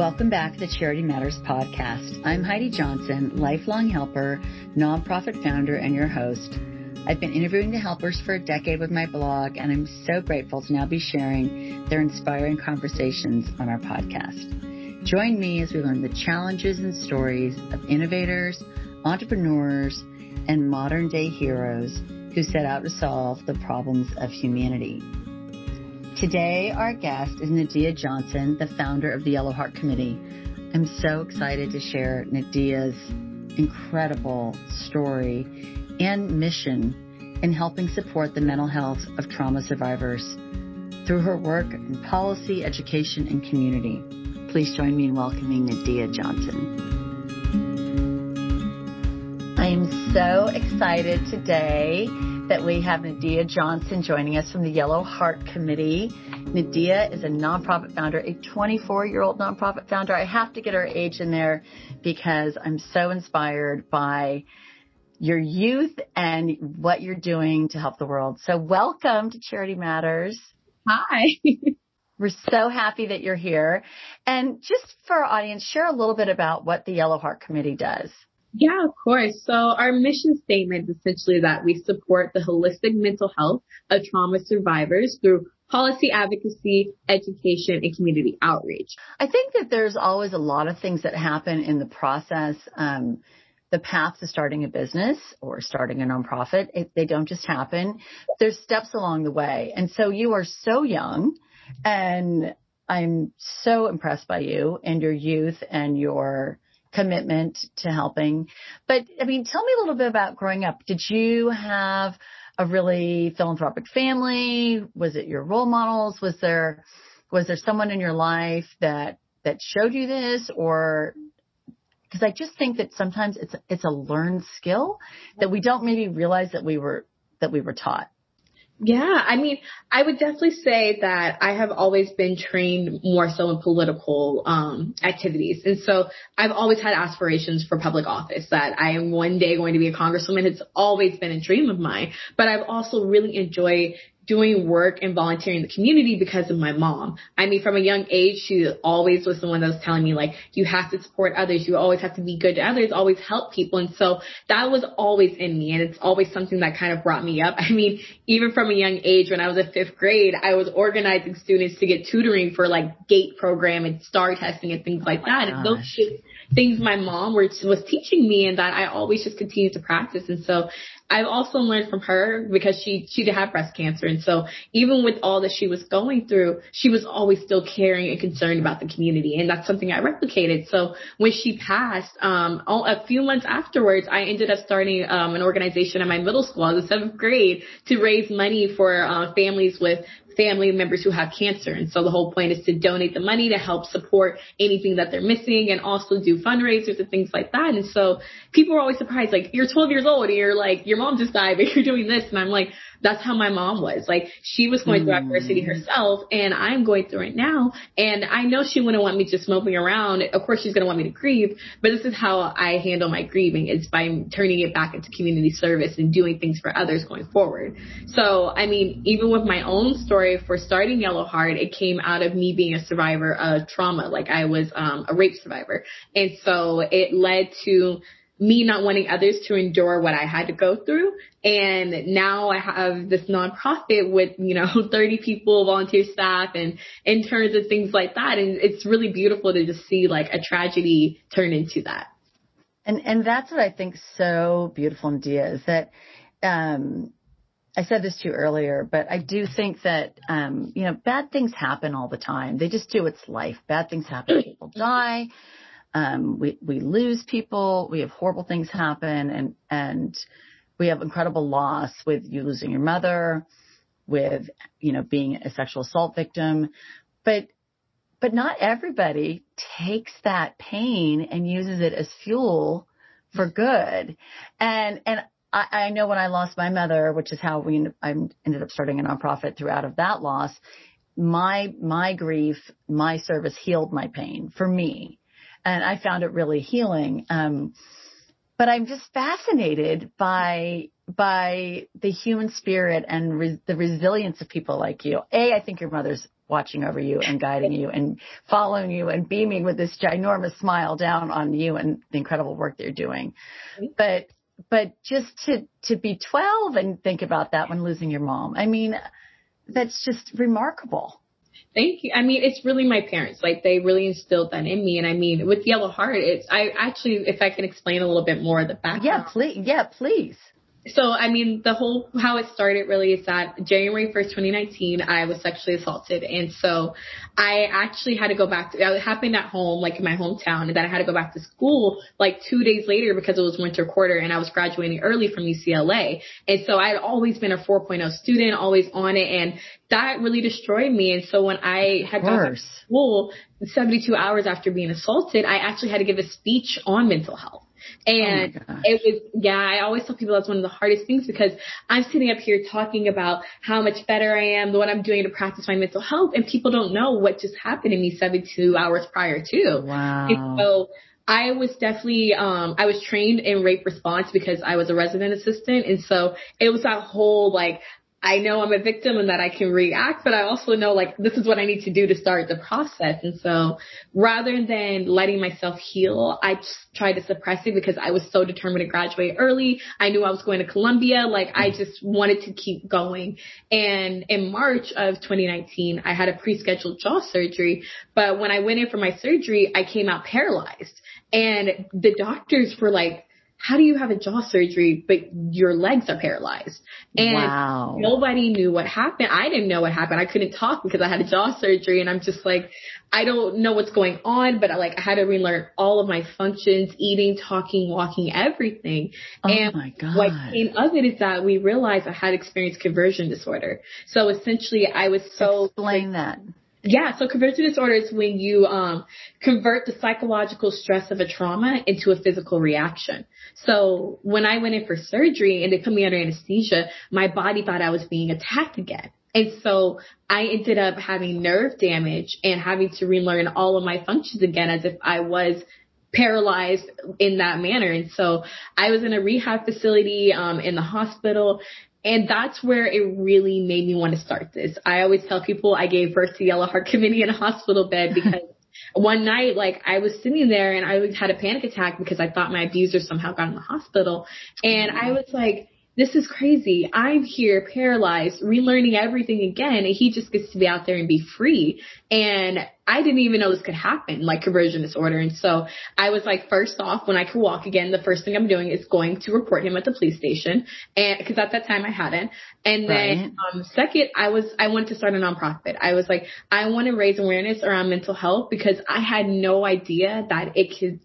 Welcome back to the Charity Matters podcast. I'm Heidi Johnson, lifelong helper, nonprofit founder, and your host. I've been interviewing the helpers for a decade with my blog, and I'm so grateful to now be sharing their inspiring conversations on our podcast. Join me as we learn the challenges and stories of innovators, entrepreneurs, and modern day heroes who set out to solve the problems of humanity. Today, our guest is Nadia Johnson, the founder of the Yellow Heart Committee. I'm so excited to share Nadia's incredible story and mission in helping support the mental health of trauma survivors through her work in policy, education, and community. Please join me in welcoming Nadia Johnson. I am so excited today that we have Nadia Johnson joining us from the Yellow Heart Committee. Nadia is a nonprofit founder, a 24 year old nonprofit founder. I have to get her age in there because I'm so inspired by your youth and what you're doing to help the world. So welcome to Charity Matters. Hi. We're so happy that you're here. And just for our audience, share a little bit about what the Yellow Heart Committee does. Yeah, of course. So our mission statement is essentially that we support the holistic mental health of trauma survivors through policy advocacy, education, and community outreach. I think that there's always a lot of things that happen in the process. Um, the path to starting a business or starting a nonprofit, it, they don't just happen. There's steps along the way. And so you are so young and I'm so impressed by you and your youth and your commitment to helping. But I mean, tell me a little bit about growing up. Did you have a really philanthropic family? Was it your role models? Was there was there someone in your life that that showed you this or because I just think that sometimes it's it's a learned skill that we don't maybe realize that we were that we were taught. Yeah, I mean, I would definitely say that I have always been trained more so in political um, activities. And so I've always had aspirations for public office that I am one day going to be a congresswoman. It's always been a dream of mine. But I've also really enjoyed doing work and volunteering in the community because of my mom. I mean, from a young age, she always was the one that was telling me like, you have to support others. You always have to be good to others, always help people. And so that was always in me. And it's always something that kind of brought me up. I mean, even from a young age, when I was in fifth grade, I was organizing students to get tutoring for like GATE program and STAR testing and things like oh that. And those things my mom was, was teaching me and that I always just continued to practice. And so I've also learned from her because she, she did have breast cancer. And so even with all that she was going through, she was always still caring and concerned about the community. And that's something I replicated. So when she passed, um, a few months afterwards, I ended up starting, um, an organization in my middle school in the seventh grade to raise money for, uh, families with family members who have cancer. And so the whole point is to donate the money to help support anything that they're missing and also do fundraisers and things like that. And so people are always surprised, like, you're 12 years old and you're like, your mom just died, but you're doing this. And I'm like, that's how my mom was. Like she was going through adversity mm. herself and I'm going through it now. And I know she wouldn't want me just moping around. Of course she's going to want me to grieve, but this is how I handle my grieving is by turning it back into community service and doing things for others going forward. So, I mean, even with my own story for starting Yellow Heart, it came out of me being a survivor of trauma. Like I was um, a rape survivor. And so it led to me not wanting others to endure what I had to go through. And now I have this nonprofit with, you know, 30 people, volunteer staff and interns and things like that. And it's really beautiful to just see like a tragedy turn into that. And, and that's what I think so beautiful Nadia is that, um, I said this to you earlier, but I do think that, um, you know, bad things happen all the time. They just do. It's life. Bad things happen. People die um, we we lose people, we have horrible things happen, and and we have incredible loss with you losing your mother, with you know being a sexual assault victim, but but not everybody takes that pain and uses it as fuel for good, and and. I, I know when I lost my mother, which is how we I ended up starting a nonprofit throughout of that loss. My my grief, my service healed my pain for me and I found it really healing. Um, but I'm just fascinated by by the human spirit and re- the resilience of people like you. A, I think your mother's watching over you and guiding you and following you and beaming with this ginormous smile down on you and the incredible work that you're doing. But but just to to be 12 and think about that when losing your mom. I mean, that's just remarkable. Thank you. I mean, it's really my parents. Like they really instilled that in me. And I mean, with Yellow Heart, it's I actually, if I can explain a little bit more the background. Yeah, please. Yeah, please so I mean the whole how it started really is that January 1st 2019 I was sexually assaulted. And so I actually had to go back to it happened at home like in my hometown and then I had to go back to school like 2 days later because it was winter quarter and I was graduating early from UCLA and so I had always been a 4.0 student always on it and that really destroyed me. And so when I had gone back to school 72 hours after being assaulted I actually had to give a speech on mental health and oh it was, yeah, I always tell people that's one of the hardest things because I'm sitting up here talking about how much better I am, the what I'm doing to practice my mental health, and people don't know what just happened to me 72 hours prior to. Wow. And so I was definitely, um, I was trained in rape response because I was a resident assistant. And so it was that whole like, I know I'm a victim and that I can react, but I also know like this is what I need to do to start the process. And so rather than letting myself heal, I just tried to suppress it because I was so determined to graduate early. I knew I was going to Columbia. Like I just wanted to keep going. And in March of 2019, I had a pre-scheduled jaw surgery, but when I went in for my surgery, I came out paralyzed and the doctors were like, how do you have a jaw surgery, but your legs are paralyzed? And wow. nobody knew what happened. I didn't know what happened. I couldn't talk because I had a jaw surgery and I'm just like, I don't know what's going on, but I like, I had to relearn all of my functions, eating, talking, walking, everything. Oh and my God. what came of it is that we realized I had experienced conversion disorder. So essentially I was so. Explain that. Yeah, so conversion disorder is when you um, convert the psychological stress of a trauma into a physical reaction. So when I went in for surgery and they put me under anesthesia, my body thought I was being attacked again. And so I ended up having nerve damage and having to relearn all of my functions again as if I was paralyzed in that manner. And so I was in a rehab facility um, in the hospital and that's where it really made me want to start this. I always tell people I gave birth to Yellow Heart Committee in a hospital bed because one night, like I was sitting there and I had a panic attack because I thought my abuser somehow got in the hospital. And I was like, this is crazy. I'm here paralyzed, relearning everything again, and he just gets to be out there and be free. And I didn't even know this could happen, like conversion disorder. And so I was like, first off, when I could walk again, the first thing I'm doing is going to report him at the police station. And because at that time I hadn't. And then, right. um, second, I was, I wanted to start a nonprofit. I was like, I want to raise awareness around mental health because I had no idea that it could,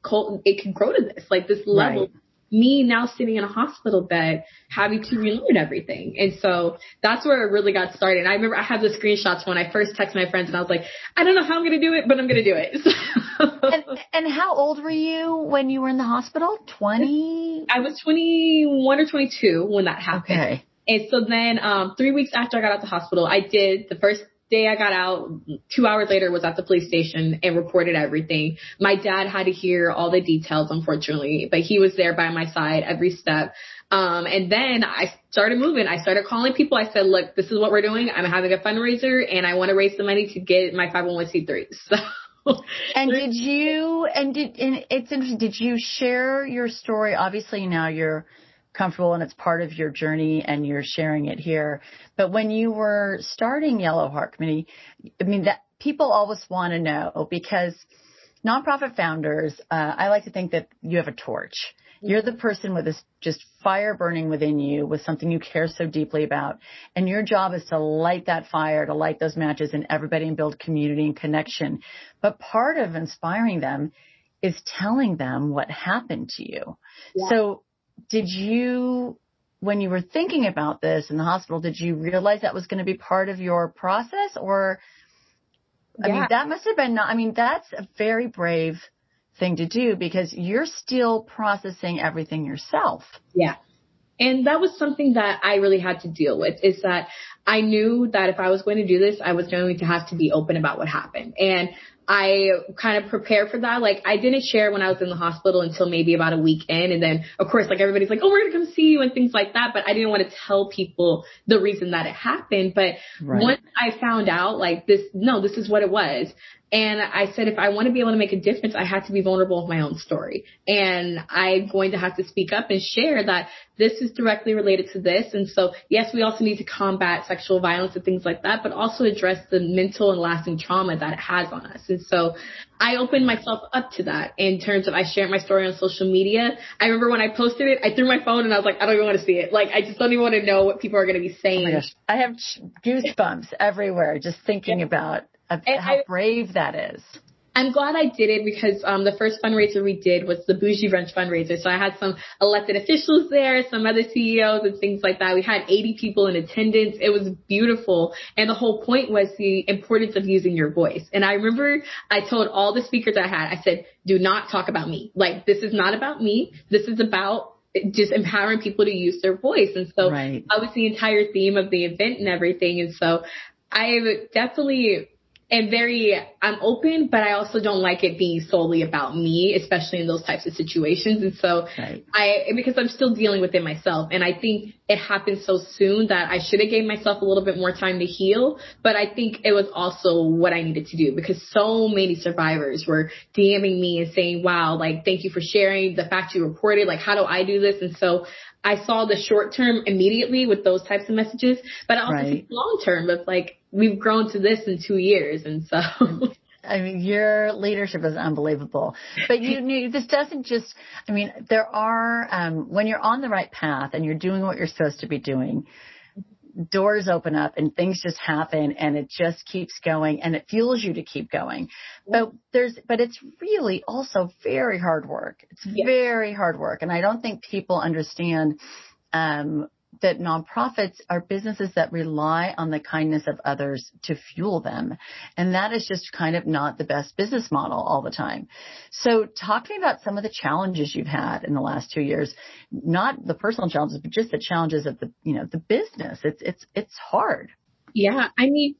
it could grow to this, like this level. Right me now sitting in a hospital bed having to relearn everything. And so that's where it really got started. And I remember I had the screenshots when I first texted my friends and I was like, I don't know how I'm going to do it, but I'm going to do it. and, and how old were you when you were in the hospital? 20? I was 21 or 22 when that happened. Okay. And so then, um, three weeks after I got out the hospital, I did the first day I got out, two hours later was at the police station and reported everything. My dad had to hear all the details, unfortunately, but he was there by my side every step. Um, and then I started moving. I started calling people. I said, look, this is what we're doing. I'm having a fundraiser and I want to raise the money to get my 501c3. So. and did you, and did, and it's interesting, did you share your story? Obviously now you're, comfortable and it's part of your journey and you're sharing it here. But when you were starting Yellow Heart Committee, I mean that people always want to know because nonprofit founders, uh, I like to think that you have a torch. You're the person with this just fire burning within you with something you care so deeply about. And your job is to light that fire, to light those matches in everybody and build community and connection. But part of inspiring them is telling them what happened to you. Yeah. So did you, when you were thinking about this in the hospital, did you realize that was going to be part of your process or, I mean, that must have been not, I mean, that's a very brave thing to do because you're still processing everything yourself. Yeah. And that was something that I really had to deal with is that I knew that if I was going to do this, I was going to have to be open about what happened. And I kind of prepared for that. Like I didn't share when I was in the hospital until maybe about a week in. And then of course, like everybody's like, Oh, we're going to come see you and things like that. But I didn't want to tell people the reason that it happened. But right. once I found out like this, no, this is what it was. And I said, if I want to be able to make a difference, I have to be vulnerable with my own story. And I'm going to have to speak up and share that this is directly related to this. And so, yes, we also need to combat sexual violence and things like that, but also address the mental and lasting trauma that it has on us. And so I opened myself up to that in terms of I shared my story on social media. I remember when I posted it, I threw my phone and I was like, I don't even want to see it. Like, I just don't even want to know what people are going to be saying. Oh I have goosebumps everywhere just thinking yeah. about how I, brave that is. I'm glad I did it because um, the first fundraiser we did was the Bougie Brunch fundraiser. So I had some elected officials there, some other CEOs and things like that. We had 80 people in attendance. It was beautiful. And the whole point was the importance of using your voice. And I remember I told all the speakers I had, I said, do not talk about me. Like, this is not about me. This is about just empowering people to use their voice. And so right. that was the entire theme of the event and everything. And so I definitely and very I'm open, but I also don't like it being solely about me, especially in those types of situations. And so right. I because I'm still dealing with it myself. And I think it happened so soon that I should have gave myself a little bit more time to heal. But I think it was also what I needed to do because so many survivors were DMing me and saying, Wow, like thank you for sharing the fact you reported, like how do I do this? And so I saw the short term immediately with those types of messages, but I also right. see long term of like we've grown to this in two years, and so. I mean, your leadership is unbelievable. But you knew this doesn't just, I mean, there are, um, when you're on the right path and you're doing what you're supposed to be doing, doors open up and things just happen and it just keeps going and it fuels you to keep going. But there's, but it's really also very hard work. It's yes. very hard work. And I don't think people understand, um, that nonprofits are businesses that rely on the kindness of others to fuel them. And that is just kind of not the best business model all the time. So talk to me about some of the challenges you've had in the last two years, not the personal challenges, but just the challenges of the, you know, the business. It's, it's, it's hard. Yeah. I mean,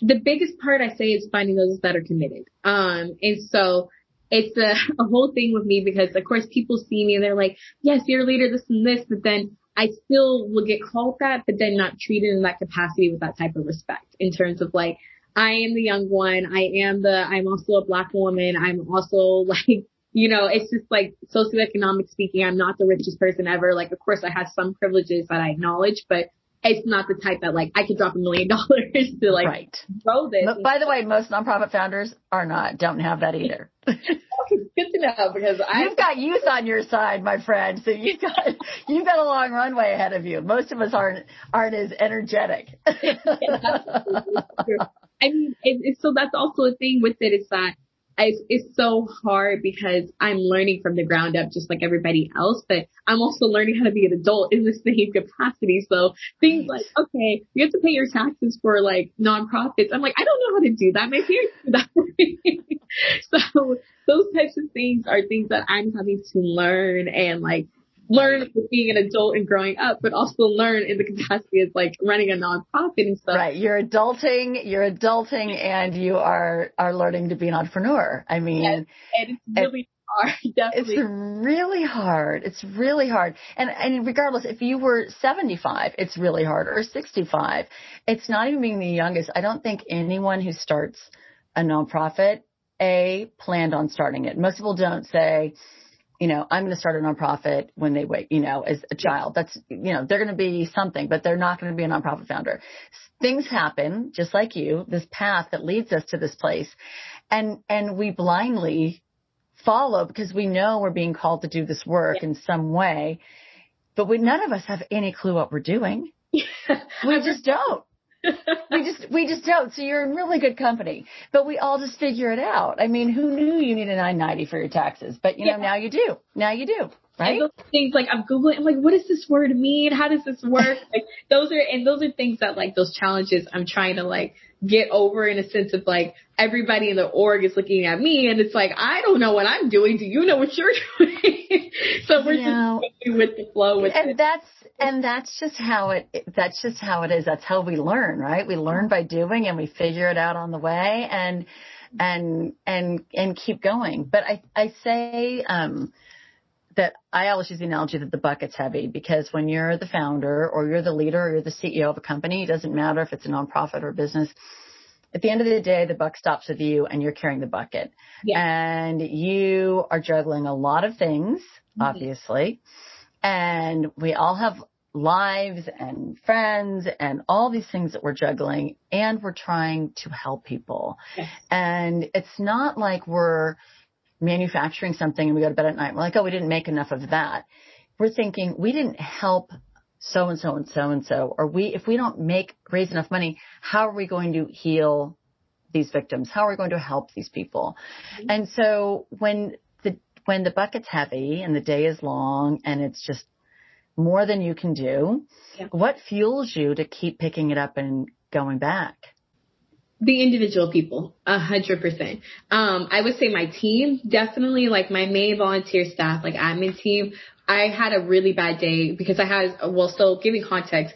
the biggest part I say is finding those that are committed. Um, and so, it's a, a whole thing with me because of course people see me and they're like, yes, you're a leader, this and this, but then I still will get called that, but then not treated in that capacity with that type of respect in terms of like, I am the young one. I am the, I'm also a black woman. I'm also like, you know, it's just like socioeconomic speaking, I'm not the richest person ever. Like, of course I have some privileges that I acknowledge, but it's not the type that like I could drop a million dollars to like right. grow this. But by the way, most nonprofit founders are not, don't have that either. good to know because I you've got youth on your side, my friend. So you've got you've got a long runway ahead of you. Most of us aren't aren't as energetic. yeah, I mean, it, it, so that's also a thing with it is that it's, it's so hard because I'm learning from the ground up just like everybody else, but I'm also learning how to be an adult in the same capacity. So things like, okay, you have to pay your taxes for like nonprofits. I'm like, I don't know how to do that. My parents do that. for me. so those types of things are things that I'm having to learn and like learn with being an adult and growing up, but also learn in the capacity of like running a nonprofit and stuff. Right. You're adulting, you're adulting and you are, are learning to be an entrepreneur. I mean, yes, and it's really hard. Definitely. It's really hard. It's really hard. And, and regardless, if you were 75, it's really hard or 65. It's not even being the youngest. I don't think anyone who starts a nonprofit, A, planned on starting it. Most people don't say, you know, I'm going to start a nonprofit when they wait, you know, as a child. That's, you know, they're going to be something, but they're not going to be a nonprofit founder. Things happen just like you, this path that leads us to this place. And, and we blindly follow because we know we're being called to do this work yeah. in some way, but we, none of us have any clue what we're doing. we just don't we just we just don't. So you're in really good company. But we all just figure it out. I mean, who knew you needed a 990 for your taxes? But you know, yeah. now you do. Now you do. Right? And those things like I'm googling. I'm like, what does this word mean? How does this work? like those are and those are things that like those challenges I'm trying to like get over in a sense of like everybody in the org is looking at me and it's like I don't know what I'm doing. Do you know what you're doing? so we're you know, just going with the flow with and it. that's and that's just how it that's just how it is. That's how we learn, right? We learn by doing and we figure it out on the way and and and and keep going. But I I say um that I always use the analogy that the bucket's heavy because when you're the founder or you're the leader or you're the CEO of a company, it doesn't matter if it's a nonprofit or business. At the end of the day, the buck stops with you and you're carrying the bucket. Yeah. And you are juggling a lot of things, mm-hmm. obviously. And we all have lives and friends and all these things that we're juggling and we're trying to help people. Yes. And it's not like we're manufacturing something and we go to bed at night. We're like, oh, we didn't make enough of that. We're thinking we didn't help so and so and so and so, or we, if we don't make, raise enough money, how are we going to heal these victims? How are we going to help these people? Mm-hmm. And so when the, when the bucket's heavy and the day is long and it's just more than you can do, yeah. what fuels you to keep picking it up and going back? The individual people, a hundred percent. Um, I would say my team, definitely like my main volunteer staff, like admin team. I had a really bad day because I had, well, so giving context,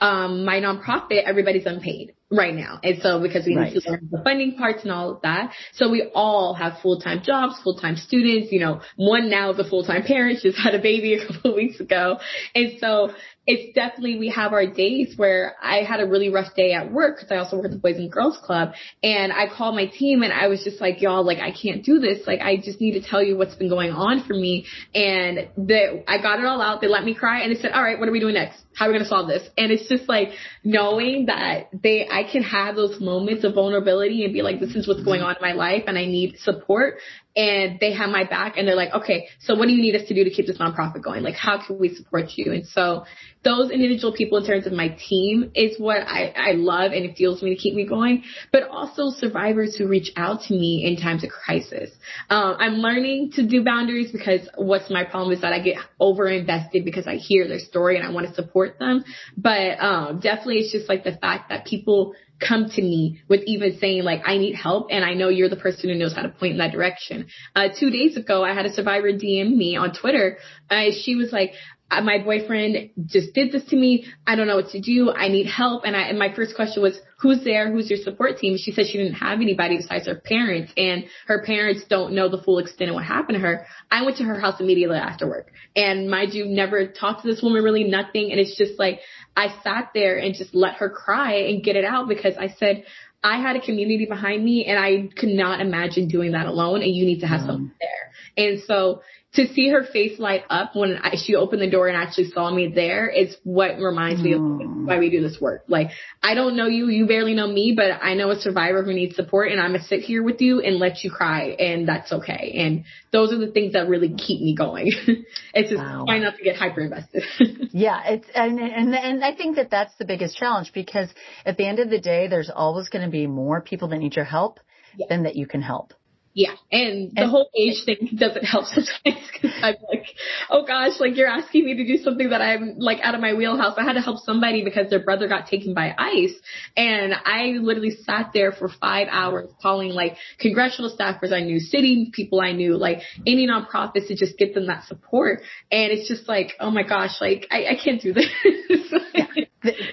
um, my nonprofit, everybody's unpaid right now. And so because we right. need to learn the funding parts and all of that. So we all have full-time jobs, full-time students, you know, one now is a full-time parent, just had a baby a couple of weeks ago. And so it's definitely we have our days where I had a really rough day at work because I also work at the Boys and Girls Club, and I called my team and I was just like, y'all, like I can't do this. Like I just need to tell you what's been going on for me. And the I got it all out. They let me cry and they said, all right, what are we doing next? How are we gonna solve this? And it's just like knowing that they I can have those moments of vulnerability and be like, this is what's going on in my life and I need support and they have my back and they're like, okay, so what do you need us to do to keep this nonprofit going? Like, how can we support you? And so those individual people in terms of my team is what I, I love and it fuels me to keep me going, but also survivors who reach out to me in times of crisis. Um, I'm learning to do boundaries because what's my problem is that I get over invested because I hear their story and I want to support them. But, um, definitely it's just like the fact that people come to me with even saying like, I need help and I know you're the person who knows how to point in that direction. Uh, two days ago, I had a survivor DM me on Twitter. Uh, she was like, my boyfriend just did this to me. I don't know what to do. I need help. And I, and my first question was, who's there? Who's your support team? She said she didn't have anybody besides her parents and her parents don't know the full extent of what happened to her. I went to her house immediately after work and mind you, never talked to this woman really nothing. And it's just like, I sat there and just let her cry and get it out because I said, I had a community behind me and I could not imagine doing that alone and you need to have mm. someone there. And so to see her face light up when I, she opened the door and actually saw me there is what reminds mm. me of mm. why we do this work. Like, I don't know you, you barely know me, but I know a survivor who needs support and I'm gonna sit here with you and let you cry and that's okay. And those are the things that really keep me going. it's just wow. trying not to get hyper invested. yeah, it's, and, and, and I think that that's the biggest challenge because at the end of the day, there's always going to be more people that need your help yeah. than that you can help. Yeah, and the and, whole age thing doesn't help sometimes because I'm like, oh gosh, like you're asking me to do something that I'm like out of my wheelhouse. I had to help somebody because their brother got taken by ICE, and I literally sat there for five hours calling like congressional staffers I knew, city people I knew, like any nonprofits to just get them that support. And it's just like, oh my gosh, like I, I can't do this. yeah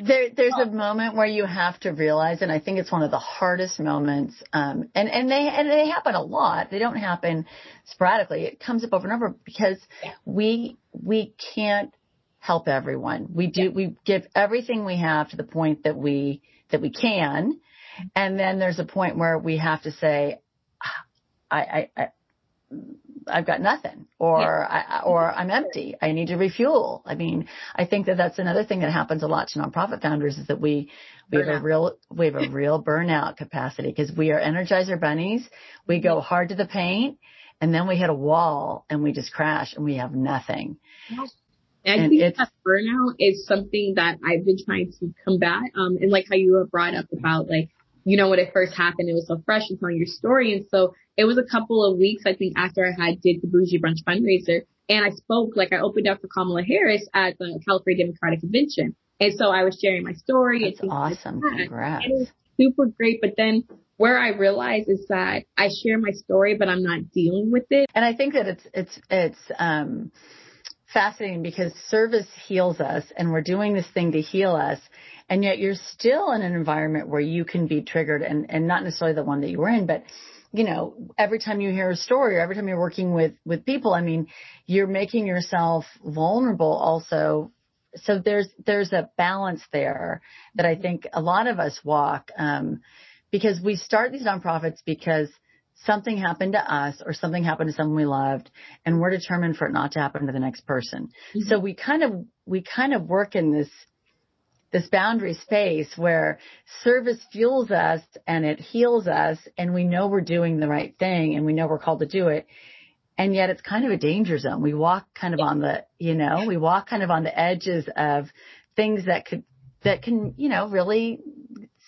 there, there's a moment where you have to realize, and I think it's one of the hardest moments. Um, and and they and they happen a lot. They don't happen sporadically. It comes up over and over because we we can't help everyone. We do we give everything we have to the point that we that we can, and then there's a point where we have to say, ah, I, I, I I've got nothing or yeah. I, or I'm empty. I need to refuel. I mean, I think that that's another thing that happens a lot to nonprofit founders is that we we burnout. have a real we have a real burnout capacity because we are energizer bunnies. We go hard to the paint and then we hit a wall and we just crash and we have nothing. And I think that burnout is something that I've been trying to combat. Um, and like how you were brought up about like, you know, when it first happened, it was so fresh and telling your story. And so it was a couple of weeks, I think, after I had did the Bougie Brunch fundraiser And I spoke, like I opened up for Kamala Harris at the California Democratic Convention. And so I was sharing my story. It's awesome. Like. Congrats. And it was super great. But then where I realize is that I share my story, but I'm not dealing with it. And I think that it's, it's, it's, um, fascinating because service heals us and we're doing this thing to heal us. And yet you're still in an environment where you can be triggered and, and not necessarily the one that you were in, but you know, every time you hear a story or every time you're working with, with people, I mean, you're making yourself vulnerable also. So there's, there's a balance there that I think a lot of us walk, um, because we start these nonprofits because something happened to us or something happened to someone we loved and we're determined for it not to happen to the next person. Mm-hmm. So we kind of, we kind of work in this, this boundary space where service fuels us and it heals us and we know we're doing the right thing and we know we're called to do it. And yet it's kind of a danger zone. We walk kind of on the, you know, we walk kind of on the edges of things that could, that can, you know, really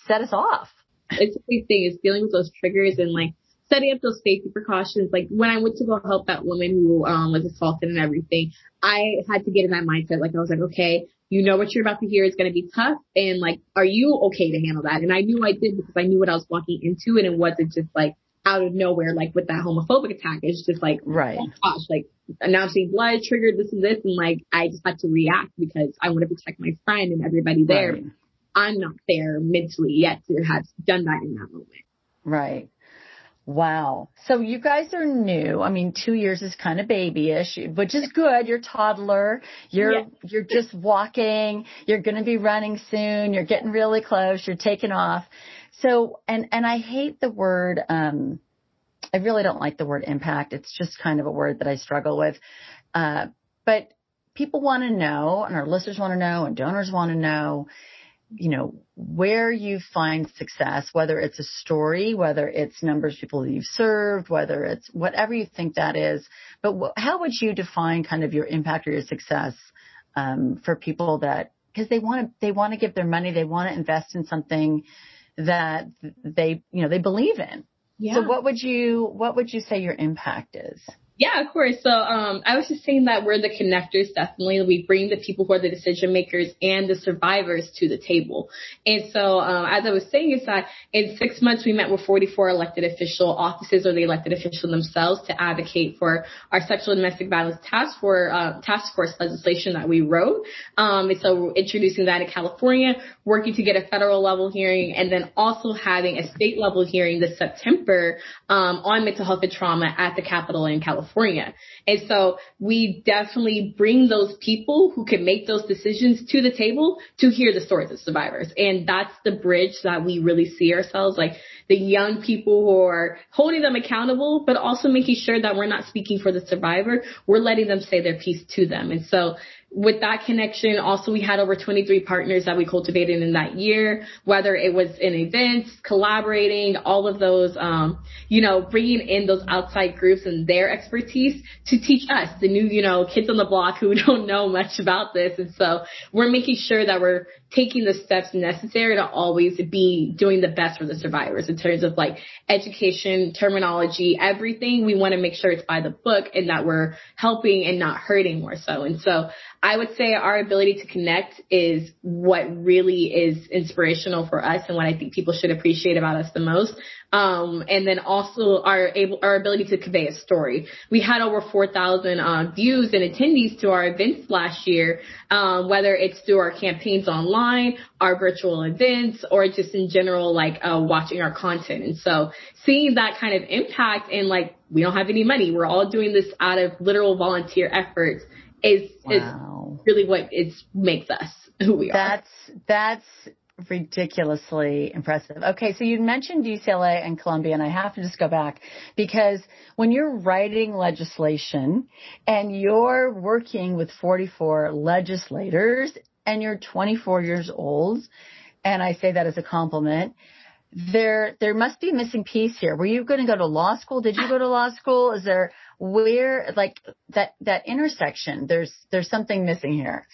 set us off. It's a big thing is dealing with those triggers and like setting up those safety precautions. Like when I went to go help that woman who um, was assaulted and everything, I had to get in that mindset. Like I was like, okay, you know what you're about to hear is going to be tough, and like, are you okay to handle that? And I knew I did because I knew what I was walking into, and it wasn't just like out of nowhere, like with that homophobic attack. It's just like, right, oh gosh, like announcing blood triggered this and this, and like I just had to react because I want to protect my friend and everybody there. Right. I'm not there mentally yet to have done that in that moment. Right. Wow. So you guys are new. I mean, two years is kind of babyish, which is good. You're toddler. You're, yeah. you're just walking. You're going to be running soon. You're getting really close. You're taking off. So, and, and I hate the word, um, I really don't like the word impact. It's just kind of a word that I struggle with. Uh, but people want to know and our listeners want to know and donors want to know you know, where you find success, whether it's a story, whether it's numbers of people that you've served, whether it's whatever you think that is. But how would you define kind of your impact or your success um, for people that because they want to they want to give their money, they want to invest in something that they you know they believe in. Yeah. So what would you what would you say your impact is? Yeah, of course. So um, I was just saying that we're the connectors. Definitely, we bring the people who are the decision makers and the survivors to the table. And so, um, as I was saying, is that in six months we met with 44 elected official offices or the elected official themselves to advocate for our sexual and domestic violence task force uh, task force legislation that we wrote. Um, and so introducing that in California, working to get a federal level hearing, and then also having a state level hearing this September um, on mental health and trauma at the Capitol in California. California. And so we definitely bring those people who can make those decisions to the table to hear the stories of survivors. And that's the bridge that we really see ourselves like the young people who are holding them accountable, but also making sure that we're not speaking for the survivor. We're letting them say their piece to them. And so with that connection, also we had over 23 partners that we cultivated in that year, whether it was in events, collaborating, all of those, um, you know, bringing in those outside groups and their expertise to teach us, the new, you know, kids on the block who don't know much about this. And so we're making sure that we're taking the steps necessary to always be doing the best for the survivors in terms of like education, terminology, everything. We want to make sure it's by the book and that we're helping and not hurting more so. And so I would say our ability to connect is what really is inspirational for us and what I think people should appreciate about us the most. Um, and then also our able, our ability to convey a story. We had over 4,000 uh, views and attendees to our events last year, um, whether it's through our campaigns online, our virtual events, or just in general, like uh, watching our content. And so seeing that kind of impact and like we don't have any money, we're all doing this out of literal volunteer efforts is wow. is really what it makes us who we that's, are. That's that's ridiculously impressive. Okay, so you mentioned UCLA and Columbia, and I have to just go back because when you're writing legislation and you're working with 44 legislators and you're 24 years old, and I say that as a compliment, there there must be a missing piece here. Were you going to go to law school? Did you go to law school? Is there where like that that intersection there's there's something missing here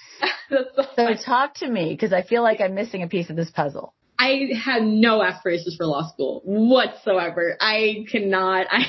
so talk to me because i feel like i'm missing a piece of this puzzle I had no aspirations for law school whatsoever. I cannot. I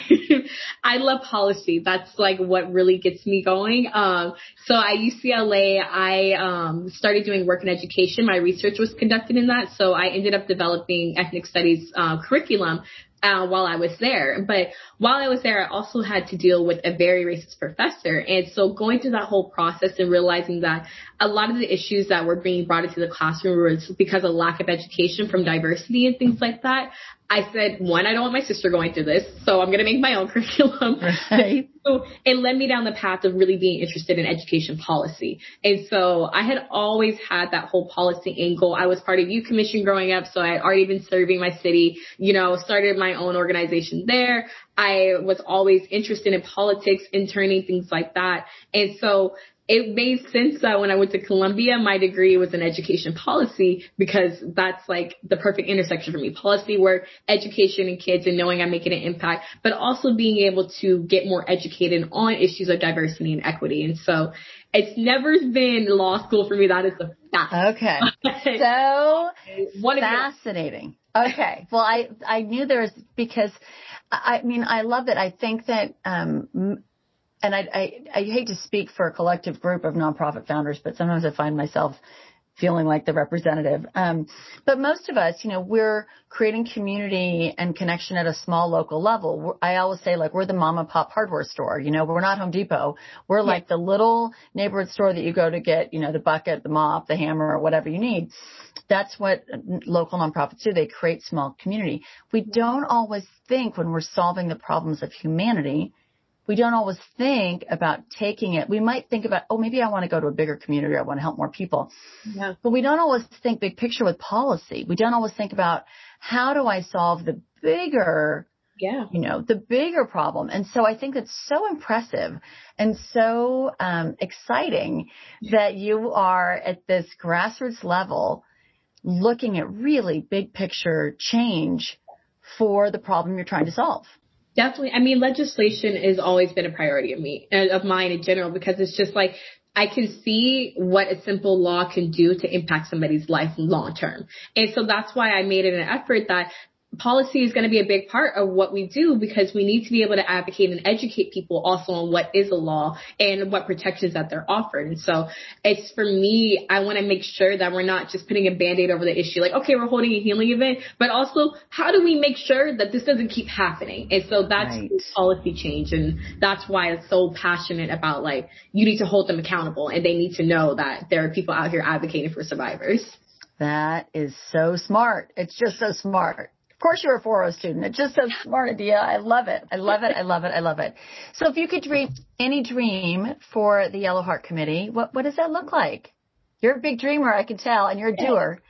I love policy. That's like what really gets me going. Um, so at UCLA, I um, started doing work in education. My research was conducted in that. So I ended up developing ethnic studies uh, curriculum uh, while I was there. But while I was there, I also had to deal with a very racist professor. And so going through that whole process and realizing that a lot of the issues that were being brought into the classroom was because of lack of education from diversity and things like that. I said, one, I don't want my sister going through this, so I'm going to make my own curriculum. Right. so it led me down the path of really being interested in education policy. And so I had always had that whole policy angle. I was part of youth commission growing up, so I had already been serving my city, you know, started my own organization there. I was always interested in politics, interning, things like that. And so it made sense that when I went to Columbia, my degree was in education policy because that's like the perfect intersection for me. Policy work, education and kids and knowing I'm making an impact, but also being able to get more educated on issues of diversity and equity. And so it's never been law school for me. That is the fact. Okay. so fascinating. Okay. Well, I, I knew there was because I mean, I love it. I think that, um, and I, I, I hate to speak for a collective group of nonprofit founders, but sometimes I find myself feeling like the representative. Um, but most of us, you know, we're creating community and connection at a small local level. I always say like we're the mom and pop hardware store. You know, we're not Home Depot. We're yeah. like the little neighborhood store that you go to get, you know, the bucket, the mop, the hammer, or whatever you need. That's what local nonprofits do. They create small community. We don't always think when we're solving the problems of humanity we don't always think about taking it. We might think about, oh, maybe I want to go to a bigger community. I want to help more people. Yeah. But we don't always think big picture with policy. We don't always think about how do I solve the bigger, yeah. you know, the bigger problem. And so I think it's so impressive and so um, exciting that you are at this grassroots level looking at really big picture change for the problem you're trying to solve. Definitely. I mean, legislation has always been a priority of me, and of mine in general, because it's just like, I can see what a simple law can do to impact somebody's life long term. And so that's why I made it an effort that policy is going to be a big part of what we do because we need to be able to advocate and educate people also on what is a law and what protections that they're offered. And so it's for me, I want to make sure that we're not just putting a band-aid over the issue. Like, okay, we're holding a healing event, but also how do we make sure that this doesn't keep happening? And so that's right. policy change. And that's why I'm so passionate about like, you need to hold them accountable and they need to know that there are people out here advocating for survivors. That is so smart. It's just so smart course you're a 4.0 student. It's just a smart idea. I love it. I love it. I love it. I love it. So if you could dream any dream for the Yellow Heart Committee, what, what does that look like? You're a big dreamer, I can tell, and you're a doer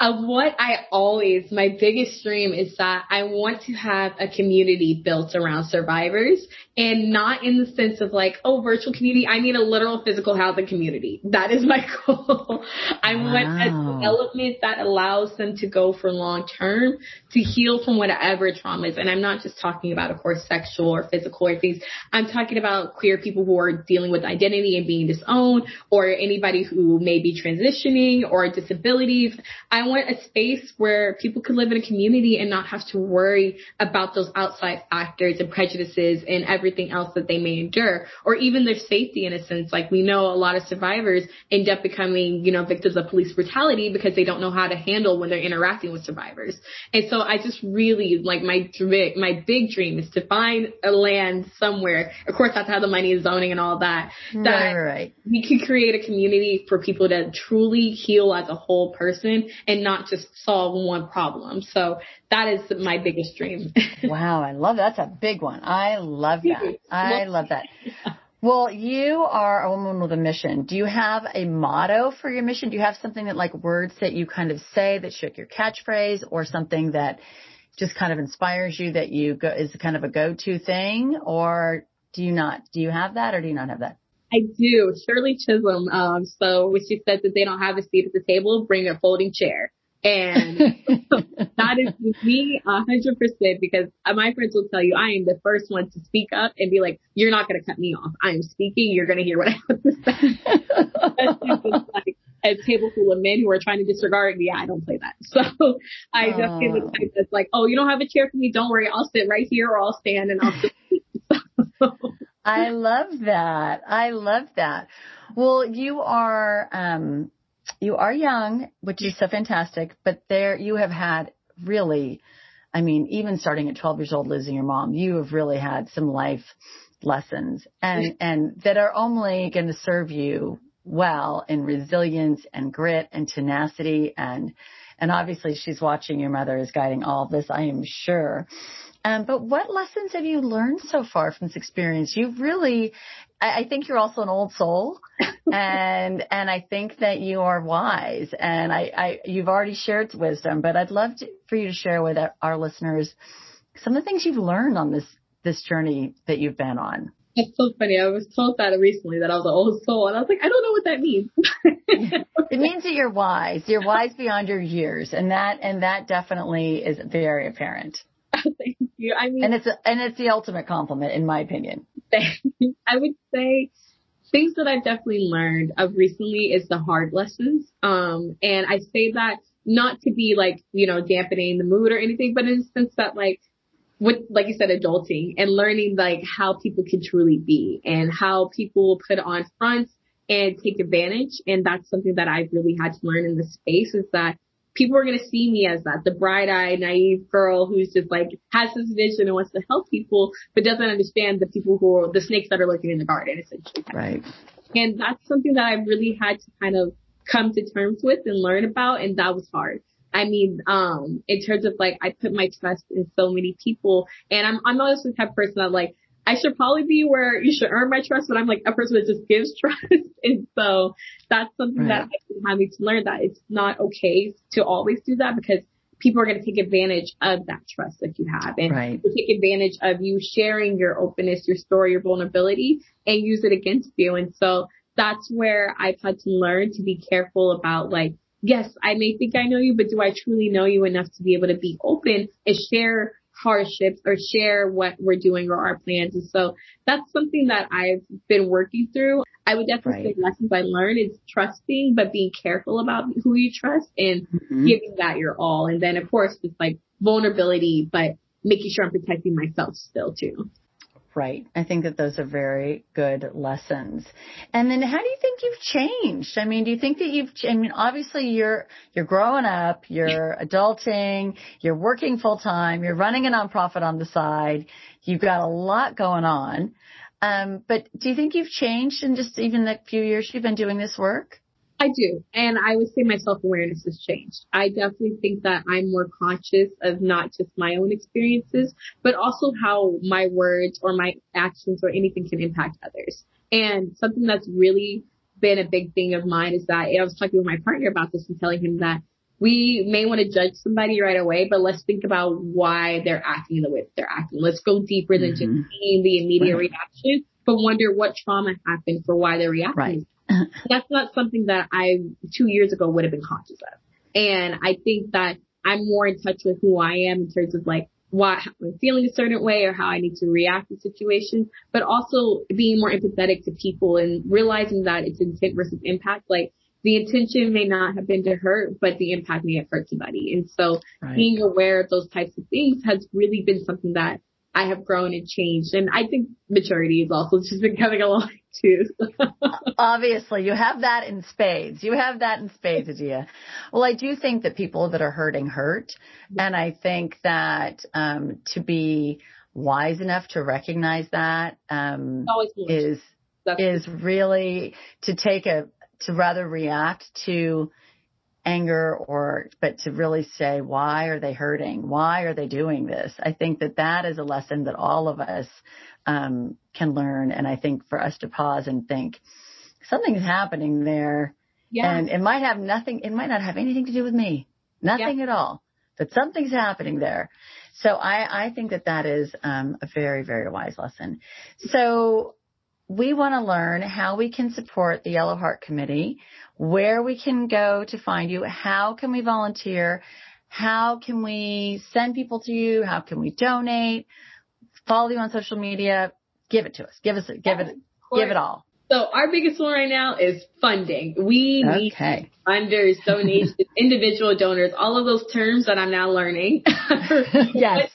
of what I always, my biggest dream is that I want to have a community built around survivors and not in the sense of like, oh, virtual community. I need a literal physical housing community. That is my goal. I wow. want a development that allows them to go for long term to heal from whatever traumas. And I'm not just talking about, of course, sexual or physical or things. I'm talking about queer people who are dealing with identity and being disowned or anybody who may be transitioning or disabilities. I I want a space where people could live in a community and not have to worry about those outside factors and prejudices and everything else that they may endure, or even their safety in a sense. Like we know a lot of survivors end up becoming, you know, victims of police brutality because they don't know how to handle when they're interacting with survivors. And so I just really like my my big dream is to find a land somewhere. Of course, that's how the money is zoning and all that. That right, right. we could create a community for people to truly heal as a whole person and and not just solve one problem. So that is my biggest dream. wow, I love that. That's a big one. I love that. I love that. Well, you are a woman with a mission. Do you have a motto for your mission? Do you have something that like words that you kind of say that should your catchphrase or something that just kind of inspires you that you go is kind of a go-to thing or do you not? Do you have that or do you not have that? I do. Shirley Chisholm. Um, so when she said that they don't have a seat at the table, bring a folding chair. And that is me a hundred percent because my friends will tell you I am the first one to speak up and be like, you're not going to cut me off. I am speaking. You're going to hear what I have to say. like, a table full of men who are trying to disregard me, yeah, I don't play that. So I just definitely the type that's like, oh, you don't have a chair for me? Don't worry. I'll sit right here or I'll stand and I'll sit. I love that. I love that. Well, you are, um, you are young, which is so fantastic, but there you have had really, I mean, even starting at 12 years old, losing your mom, you have really had some life lessons and, and that are only going to serve you well in resilience and grit and tenacity and, and obviously she's watching your mother is guiding all of this, I am sure. Um, but what lessons have you learned so far from this experience? You've really, I, I think you're also an old soul, and and I think that you are wise, and I, I you've already shared wisdom, but I'd love to, for you to share with our, our listeners some of the things you've learned on this this journey that you've been on. It's so funny. I was told that recently that I was an old soul, and I was like, I don't know what that means. it means that you're wise. You're wise beyond your years, and that and that definitely is very apparent. Thank you. I mean, and it's a, and it's the ultimate compliment, in my opinion. I would say things that I've definitely learned of recently is the hard lessons. Um, and I say that not to be like you know dampening the mood or anything, but in the sense that like with like you said, adulting and learning like how people can truly be and how people put on fronts and take advantage. And that's something that I've really had to learn in this space is that people are going to see me as that, the bright eyed, naive girl who's just like has this vision and wants to help people, but doesn't understand the people who are the snakes that are lurking in the garden, essentially. Right. And that's something that I really had to kind of come to terms with and learn about. And that was hard. I mean, um, in terms of like, I put my trust in so many people and I'm, I'm always the type of person that like, I should probably be where you should earn my trust, but I'm like a person that just gives trust. and so that's something right. that I having to learn that it's not okay to always do that because people are going to take advantage of that trust that you have and right. take advantage of you sharing your openness, your story, your vulnerability and use it against you. And so that's where I've had to learn to be careful about like, yes, I may think I know you, but do I truly know you enough to be able to be open and share hardships or share what we're doing or our plans. And so that's something that I've been working through. I would definitely right. say lessons I learned is trusting, but being careful about who you trust and mm-hmm. giving that your all. And then of course, just like vulnerability, but making sure I'm protecting myself still too. Right. I think that those are very good lessons. And then how do you think you've changed? I mean, do you think that you've, I mean, obviously you're, you're growing up, you're adulting, you're working full time, you're running a nonprofit on the side, you've got a lot going on. Um, but do you think you've changed in just even the few years you've been doing this work? I do. And I would say my self awareness has changed. I definitely think that I'm more conscious of not just my own experiences, but also how my words or my actions or anything can impact others. And something that's really been a big thing of mine is that I was talking with my partner about this and telling him that we may want to judge somebody right away, but let's think about why they're acting the way that they're acting. Let's go deeper than mm-hmm. just seeing the immediate right. reaction, but wonder what trauma happened for why they're reacting. Right. That's not something that I two years ago would have been conscious of. And I think that I'm more in touch with who I am in terms of like why I'm feeling a certain way or how I need to react to situations, but also being more empathetic to people and realizing that it's intent versus impact. Like the intention may not have been to hurt, but the impact may have hurt somebody. And so right. being aware of those types of things has really been something that I have grown and changed. And I think maturity is also just been coming along too. Obviously, you have that in spades. You have that in spades, Nadia. Well, I do think that people that are hurting hurt. And I think that, um, to be wise enough to recognize that, um, is, is really to take a, to rather react to, anger or, but to really say, why are they hurting? Why are they doing this? I think that that is a lesson that all of us, um, can learn. And I think for us to pause and think something's happening there. Yeah. And it might have nothing, it might not have anything to do with me. Nothing yeah. at all. But something's happening there. So I, I think that that is um, a very, very wise lesson. So we want to learn how we can support the Yellow Heart Committee, where we can go to find you, how can we volunteer, how can we send people to you, how can we donate, follow you on social media, give it to us, give us, give it, give it all. So our biggest one right now is funding. We okay. need funders, donations, individual donors, all of those terms that I'm now learning. yes.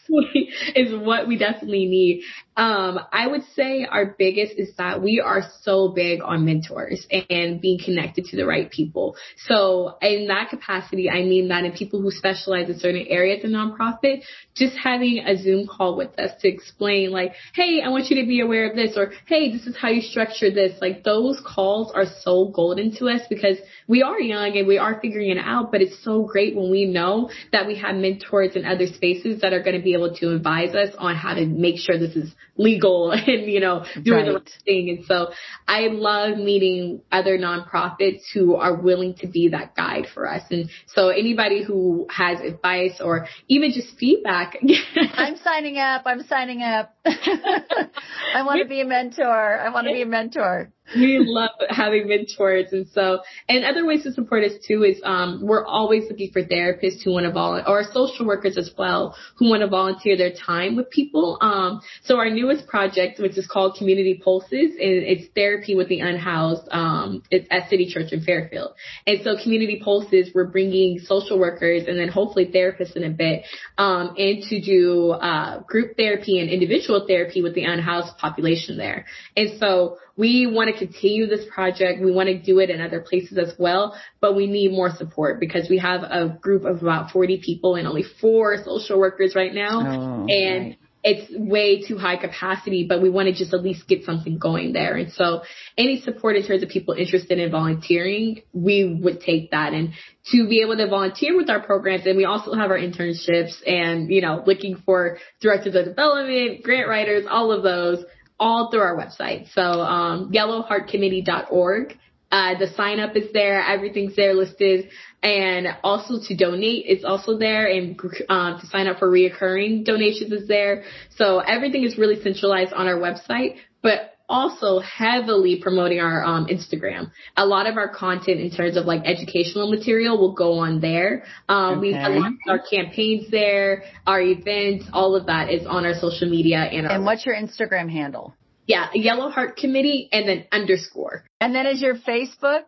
is what we definitely need. Um, I would say our biggest is that we are so big on mentors and being connected to the right people. So in that capacity, I mean that in people who specialize in certain areas in nonprofit, just having a Zoom call with us to explain like, hey, I want you to be aware of this or hey, this is how you structure this. Like those calls are so golden to us because we are young and we are figuring it out, but it's so great when we know that we have mentors in other spaces that are going to be able to advise us on how to make sure this is legal and, you know, doing right. the right thing. And so I love meeting other nonprofits who are willing to be that guide for us. And so anybody who has advice or even just feedback. I'm signing up. I'm signing up. I want to be a mentor. I want to be a mentor we love having mentors and so and other ways to support us too is um we're always looking for therapists who want to volunteer or social workers as well who want to volunteer their time with people. Um so our newest project which is called community pulses and it's therapy with the unhoused um it's at city church in fairfield. And so community pulses we're bringing social workers and then hopefully therapists in a bit um and to do uh group therapy and individual therapy with the unhoused population there. And so we want to continue this project. We want to do it in other places as well, but we need more support because we have a group of about 40 people and only four social workers right now. Oh, and right. it's way too high capacity, but we want to just at least get something going there. And so any support in terms of people interested in volunteering, we would take that. And to be able to volunteer with our programs, and we also have our internships and, you know, looking for directors of development, grant writers, all of those all through our website. So um, yellowheartcommittee.org. Uh, the sign up is there. Everything's there listed. And also to donate is also there and um, to sign up for reoccurring donations is there. So everything is really centralized on our website, but also heavily promoting our um, Instagram. A lot of our content in terms of like educational material will go on there. Um, okay. We have our campaigns there, our events, all of that is on our social media and And what's your Instagram handle? Yeah, Yellow Heart Committee and then underscore. And then is your Facebook?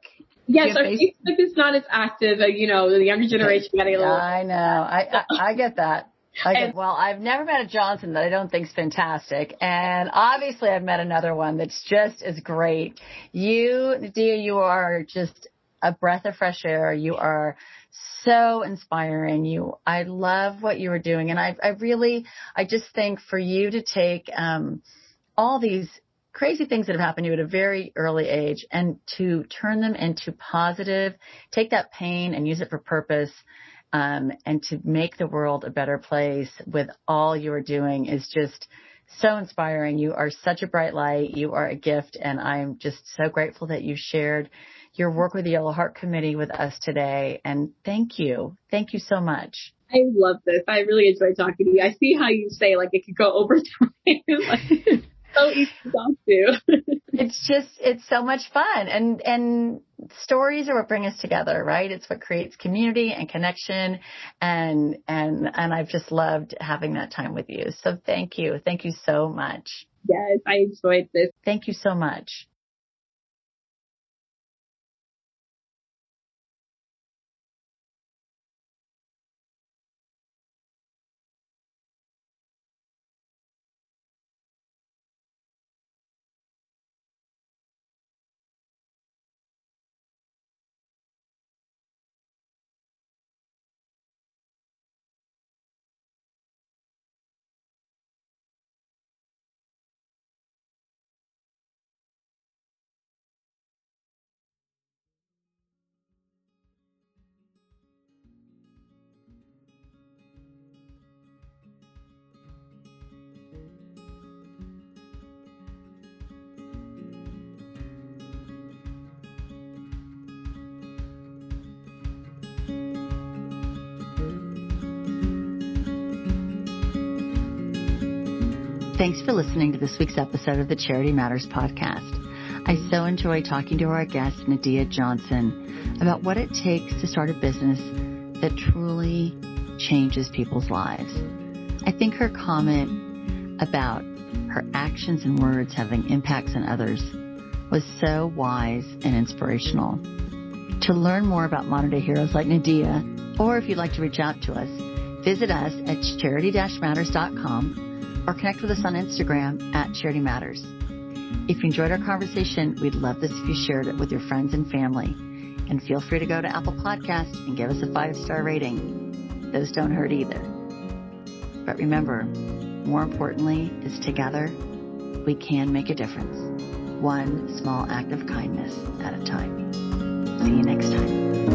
Yes, our Facebook? Facebook is not as active. Uh, you know, the younger generation got a little. I know. I, I I get that. Okay. well, I've never met a Johnson that I don't think's fantastic, and obviously I've met another one that's just as great. You, Nadia, you are just a breath of fresh air. You are so inspiring. You, I love what you are doing, and I, I really, I just think for you to take um, all these crazy things that have happened to you at a very early age and to turn them into positive, take that pain and use it for purpose um, and to make the world a better place with all you are doing is just so inspiring. You are such a bright light. You are a gift. And I'm just so grateful that you shared your work with the Yellow Heart Committee with us today. And thank you. Thank you so much. I love this. I really enjoy talking to you. I see how you say like it could go over time. so easy to talk to. it's just it's so much fun and and stories are what bring us together, right? It's what creates community and connection and and and I've just loved having that time with you. So thank you. Thank you so much. Yes, I enjoyed this. Thank you so much. Thanks for listening to this week's episode of the Charity Matters podcast. I so enjoy talking to our guest, Nadia Johnson, about what it takes to start a business that truly changes people's lives. I think her comment about her actions and words having impacts on others was so wise and inspirational. To learn more about modern day heroes like Nadia, or if you'd like to reach out to us, visit us at charity-matters.com or connect with us on Instagram at Charity Matters. If you enjoyed our conversation, we'd love this if you shared it with your friends and family. And feel free to go to Apple Podcast and give us a five star rating. Those don't hurt either. But remember, more importantly, is together we can make a difference, one small act of kindness at a time. See you next time.